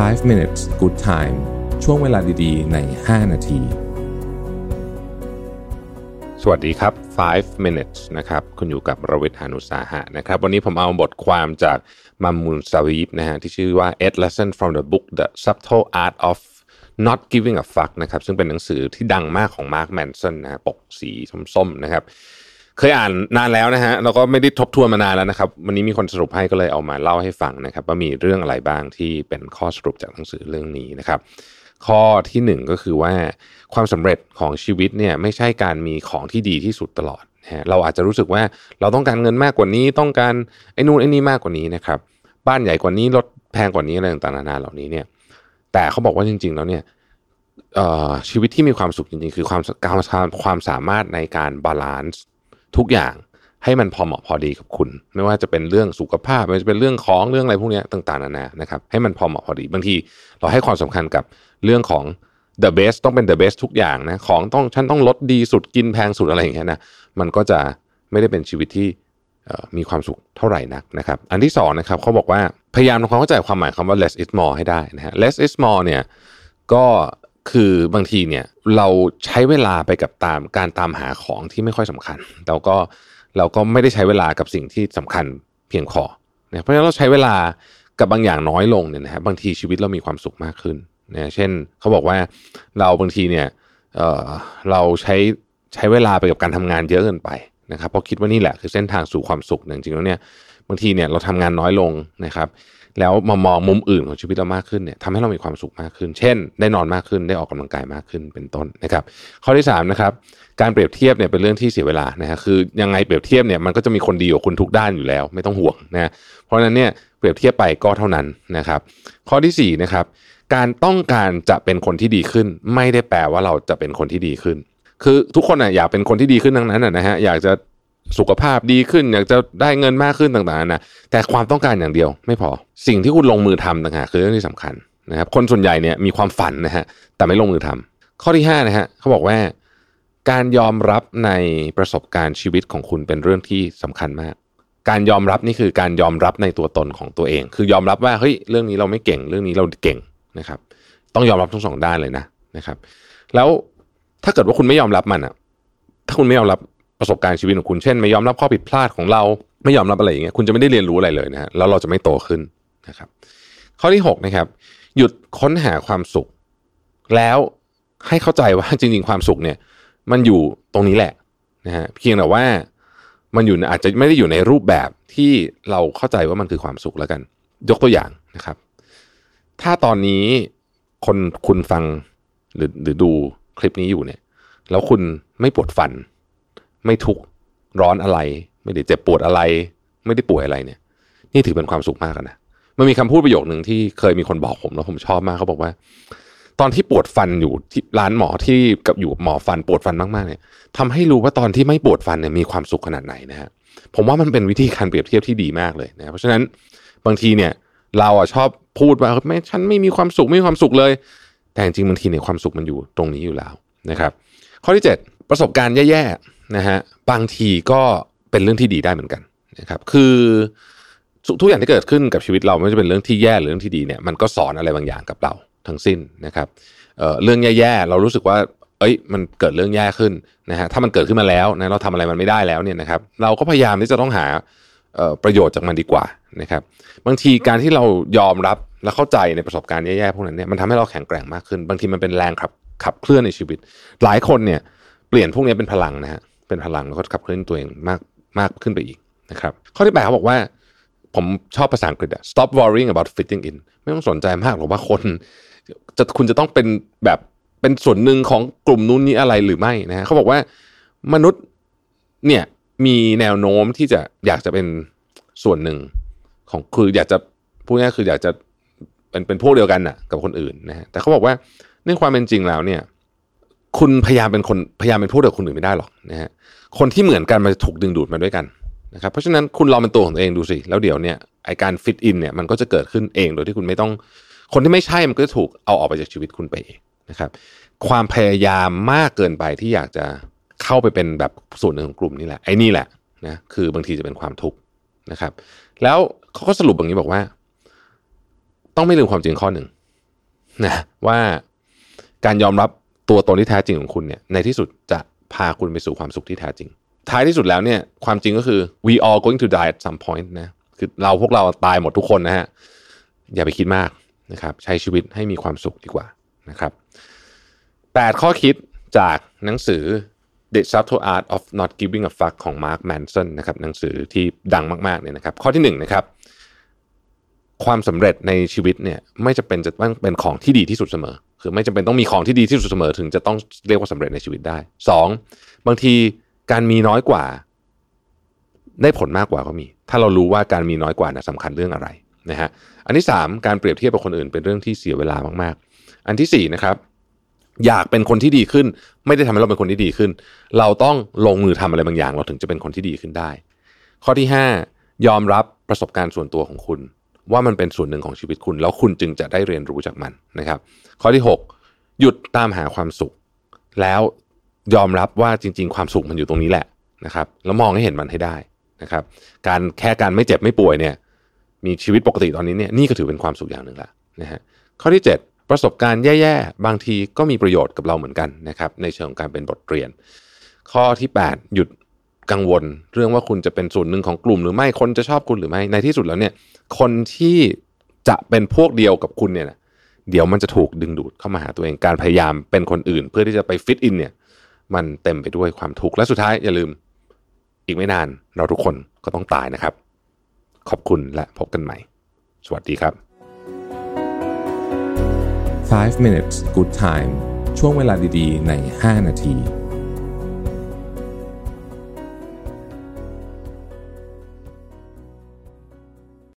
5 minutes good time ช่วงเวลาดีๆ ใน 5 นาที สวัสดีครับ 5 minutes นะครับ คุณอยู่กับรวิทานุสาหะนะครับ วันนี้ผมเอาบทความจากมัมมูนซาวีฟนะฮะ ที่ชื่อว่า eight lesson from the book the subtle art of not giving a fuck นะครับ ซึ่งเป็นหนังสือที่ดังมากของมาร์คแมนสันนะฮะปกสีส้มๆนะครับ เคยอ่านนานแล้วนะฮะแล้วก็ไม่ได้ทบทวนมานานแล้วนะครับ วันนี้มีคนสรุปให้ก็เลยเอามาเล่าให้ฟังนะครับว่ามีเรื่องอะไรบ้างที่เป็นข้อสรุปจากหนังสือเรื่องนี้นะครับ ข้อที่หนึ่งก็คือว่าความสำเร็จของชีวิตเนี่ยไม่ใช่การมีของที่ดีที่สุดตลอดนะฮะเราอาจจะรู้สึกว่าเราต้องการเงินมากกว่านี้ต้องการไอ้นู่นไอ้นี่มากกว่านี้นะครับ บ้านใหญ่กว่านี้รถแพงกว่านี้อะไรต่างๆนานาเหล่านี้เนี่ย แต่เขาบอกว่าจริง ๆ แล้วเนี่ยชีวิตที่มีความสุขจริงๆ คือความการความสามารถในการ balance ทุกอย่างให้มันพอเหมาะพอดีกับคุณ ไม่ว่าจะเป็นเรื่องสุขภาพไม่ว่าจะเป็นเรื่องของเรื่องอะไรพวกนี้ต่างๆนานานะครับให้มันพอเหมาะพอดี บางทีเราให้ความสำคัญกับเรื่องของ the best ต้องเป็น the best ทุกอย่างนะของต้องฉันต้องลดดีสุดกินแพงสุดอะไรอย่างเงี้ยนะมันก็จะไม่ได้เป็นชีวิตที่มีความสุขเท่าไหร่นักนะครับ อันที่สองนะครับเขาบอกว่าพยายามทำความเข้าใจความหมายคำว่า less is more ให้ได้นะฮะ less is more เนี่ยก็ คือบางทีเนี่ยเราใช้เวลาไปกับตามการตามหาของที่ไม่ค่อยสำคัญแล้วก็เราก็ไม่ได้ใช้เวลากับสิ่งที่สำคัญเพียงพอเนะเพราะฉะนั้นเราใช้เวลากับบางอย่างน้อยลงเนี่ยนะฮะบางทีชีวิตเรามีความสุขมากขึ้นนะเช่นเขาบอกว่าเราบางทีเนี่ยเอ่อเราใช้ใช้เวลาไปกับการทำงานเยอะเกินไปนะครับเพราะคิดว่านี่แหละคือเส้นทางสู่ความสุขจริงๆแล้วเนี่ย บางทีเนี่ยเราทำงานน้อยลงนะครับ แล้วมามองมุมอื่นของชีวิตเรามากขึ้นเนี่ยทำให้เรามีความสุขมากขึ้น เช่น ได้นอนมากขึ้นได้ออกกำลังกายมากขึ้นเป็นต้นนะครับ ข้อที่3นะครับการเปรียบเทียบเนี่ยเป็นเรื่องที่เสียเวลานะฮะคือยังไงเปรียบเทียบเนี่ยมันก็จะมีคนดีกว่าคุณทุกด้านอยู่แล้ว ไม่ต้องห่วงนะเพราะฉะนั้นเนี่ยเปรียบเทียบไปก็เท่านั้นนะครับ ข้อที่4นะครับการต้องการจะเป็นคนที่ดีขึ้น ไม่ได้แปลว่าเราจะเป็นคนที่ดีขึ้น คือทุกคนอะอยากเป็นคนที่ดีขึ้นทั้งนั้นนะฮะอยากจะ สุขภาพดีขึ้นอยากจะได้เงินมากขึ้นต่างๆนะแต่ความต้องการอย่างเดียวไม่พอสิ่งที่คุณลงมือทำต่างหากคือเรื่องที่สำคัญนะครับ คนส่วนใหญ่เนี่ยมีความฝันนะฮะแต่ไม่ลงมือทำข้อที่5นะฮะเขาบอกว่า การยอมรับในประสบการณ์ชีวิตของคุณเป็นเรื่องที่สำคัญมาก การยอมรับนี่คือการยอมรับในตัวตนของตัวเอง คือยอมรับว่าเฮ้ยเรื่องนี้เราไม่เก่งเรื่องนี้เราเก่งนะครับ ต้องยอมรับทั้งสองด้านเลยนะนะครับ แล้วถ้าเกิดว่าคุณไม่ยอมรับมันอะถ้าคุณไม่ยอมรับ ประสบการณ์ชีวิตของคุณเช่น ไม่ยอมรับข้อผิดพลาดของเราไม่ยอมรับอะไรอย่างเงี้ยคุณจะไม่ได้เรียนรู้อะไรเลยนะฮะแล้วเราจะไม่โตขึ้นนะครับ ข้อที่6นะครับ หยุดค้นหาความสุข แล้วให้เข้าใจว่าจริง ๆ ความสุขเนี่ย มันอยู่ตรงนี้แหละนะฮะเพียงแต่ว่ามันอยู่อาจจะไม่ได้อยู่ในรูปแบบที่เราเข้าใจว่ามันคือความสุขแล้วกัน ยกตัวอย่างนะครับ ถ้าตอนนี้คนคุณฟังหรือหรือดูคลิปนี้อยู่เนี่ย แล้วคุณไม่ปวดฟัน ไม่ทุกข์ร้อนอะไร ไม่ได้เจ็บปวดอะไร ไม่ได้ป่วยอะไรเนี่ย นี่ถือเป็นความสุขมากนะมันมีคำพูดประโยคหนึ่งที่เคยมีคนบอกผมแล้วผมชอบมากเขาบอกว่า ตอนที่ปวดฟันอยู่ที่ร้านหมอที่กับอยู่หมอฟันปวดฟันมากๆเนี่ยทำให้รู้ว่าตอนที่ไม่ปวดฟันเนี่ยมีความสุขขนาดไหนนะฮะผมว่ามันเป็นวิธีการเปรียบเทียบที่ดีมากเลยนะเพราะฉะนั้นบางทีเนี่ยเราอะชอบพูดว่าไม่ฉันไม่มีความสุขไม่มีความสุขเลย แต่จริงๆบางทีเนี่ยความสุขมันอยู่ตรงนี้อยู่แล้วนะครับ ข้อที่ 7 ประสบการณ์แย่ๆ นะฮะบางทีก็เป็นเรื่องที่ดีได้เหมือนกันนะครับ คือทุกอย่างที่เกิดขึ้นกับชีวิตเราไม่ว่าจะเป็นเรื่องที่แย่หรือเรื่องที่ดีเนี่ยมันก็สอนอะไรบางอย่างกับเราทั้งสิ้นนะครับเเรื่องแย่ๆเรารู้สึกว่า เอ้ยมันเกิดเรื่องแย่ขึ้นนะฮะถ้ามันเกิดขึ้นมาแล้วนะเราทำอะไรมันไม่ได้แล้วเนี่ยนะครับ เราก็พยายามที่จะต้องหาประโยชน์จากมันดีกว่านะครับบางทีการที่เรายอมรับและเข้าใจในประสบการณ์แย่ๆพวกนั้นเนี่ยมันทำให้เราแข็งแกร่งมากขึ้น บางทีมันเป็นแรงขับขับเคลื่อนในชีวิต หลายคนเนี่ยเปลี่ยนพวกนี้เป็นพลังนะฮะ เป็นพลังแล้วก็ขับเคลื่อนตัวเองมากมากขึ้นไปอีกนะครับข้อที่แปดเขาบอกว่า ผมชอบภาษาอังกฤษอะ stop worrying about fitting in ไม่ต้องสนใจมากหรอกว่าคนจะคุณจะต้องเป็นแบบเป็นส่วนหนึ่งของกลุ่มนู้นนี้อะไรหรือไม่นะฮะเขาบอกว่ามนุษย์เนี่ยมีแนวโน้มที่จะอยากจะเป็นส่วนหนึ่งของคืออยากจะพูดง่ายคืออยากจะเป็นเป็นพวกเดียวกันน่ะกับคนอื่นนะฮะแต่เขาบอกว่าในความเป็นจริงแล้วเนี่ย คุณพยายามเป็นคนพยายามเป็นพวกเดียวคนอื่นไม่ได้หรอกนะฮะคนที่เหมือนกันมันจะถูกดึงดูดมาด้วยกันนะครับเพราะฉะนั้นคุณลองเป็นตัวของตัวเองดูสิแล้วเดี๋ยวเนี่ยไอการฟิตอินเนี่ยมันก็จะเกิดขึ้นเองโดยที่คุณไม่ต้อง คนที่ไม่ใช่มันก็จะถูกเอาออกไปจากชีวิตคุณไปเองนะครับ ความพยายามมากเกินไปที่อยากจะเข้าไปเป็นแบบส่วนหนึ่งของกลุ่มนี่แหละไอ้นี่แหละนะคือบางทีจะเป็นความทุกข์นะครับ แล้วเขาก็สรุปอย่างนี้บอกว่า ต้องไม่ลืมความจริงข้อหนึ่งนะว่าการยอมรับ ตัวตนที่แท้จริงของคุณเนี่ยในที่สุดจะพาคุณไปสู่ความสุขที่แท้จริง ท้ายที่สุดแล้วเนี่ยความจริงก็คือ we all going to die at some point นะคือเราพวกเราตายหมดทุกคนนะฮะอย่าไปคิดมากนะครับใช้ชีวิตให้มีความสุขดีกว่านะครับ8ข้อคิดจากหนังสือ The Subtle Art of Not Giving a Fuck ของ Mark Manson นะครับหนังสือที่ดังมากๆเนี่ยนะครับ ข้อที่1นะครับความสำเร็จในชีวิตเนี่ยไม่จะเป็นจะต้องเป็นของที่ดีที่สุดเสมอ คือไม่จำเป็นต้องมีของที่ดีที่สุดเสมอถึงจะต้องเรียกว่าสำเร็จในชีวิตได้ 2. บางทีการมีน้อยกว่า ได้ผลมากกว่าก็มี ถ้าเรารู้ว่าการมีน้อยกว่านะสำคัญเรื่องอะไรนะฮะอันที่ 3 การเปรียบเทียบกับคนอื่นเป็นเรื่องที่เสียเวลามากๆ อันที่4นะครับอยากเป็นคนที่ดีขึ้น ไม่ได้ทำให้เราเป็นคนที่ดีขึ้น เราต้องลงมือทำอะไรบางอย่าง เราถึงจะเป็นคนที่ดีขึ้นได้ ข้อที่ 5 ยอมรับประสบการณ์ส่วนตัวของคุณ ว่ามันเป็นส่วนหนึ่งของชีวิตคุณ แล้วคุณจึงจะได้เรียนรู้จากมันนะครับ ข้อที่ 6 หยุดตามหาความสุข แล้วยอมรับว่าจริง ๆ ความสุขมันอยู่ตรงนี้แหละนะครับ แล้วมองให้เห็นมันให้ได้นะครับ การแค่การไม่เจ็บไม่ป่วยเนี่ย มีชีวิตปกติตอนนี้เนี่ยนี่ก็ถือเป็นความสุขอย่างหนึ่งละนะฮะข้อที่ 7 ประสบการณ์แย่ๆบางทีก็มีประโยชน์กับเราเหมือนกันนะครับ ในเชิงการเป็นบทเรียน ข้อที่ 8 หยุด กังวลเรื่องว่าคุณจะเป็นส่วนหนึ่งของกลุ่มหรือไม่คนจะชอบคุณหรือไม่ในที่สุดแล้วเนี่ย คนที่จะเป็นพวกเดียวกับคุณเนี่ยนะเดี๋ยวมันจะถูกดึงดูดเข้ามาหาตัวเองการพยายามเป็นคนอื่น เพื่อที่จะไปฟิตอินเนี่ย มันเต็มไปด้วยความทุกข์และสุดท้ายอย่าลืม อีกไม่นานเราทุกคนก็ต้องตายนะครับ ขอบคุณและพบกันใหม่ สวัสดีครับ 5 minutes good time ช่วงเวลาดีๆ ใน 5 นาที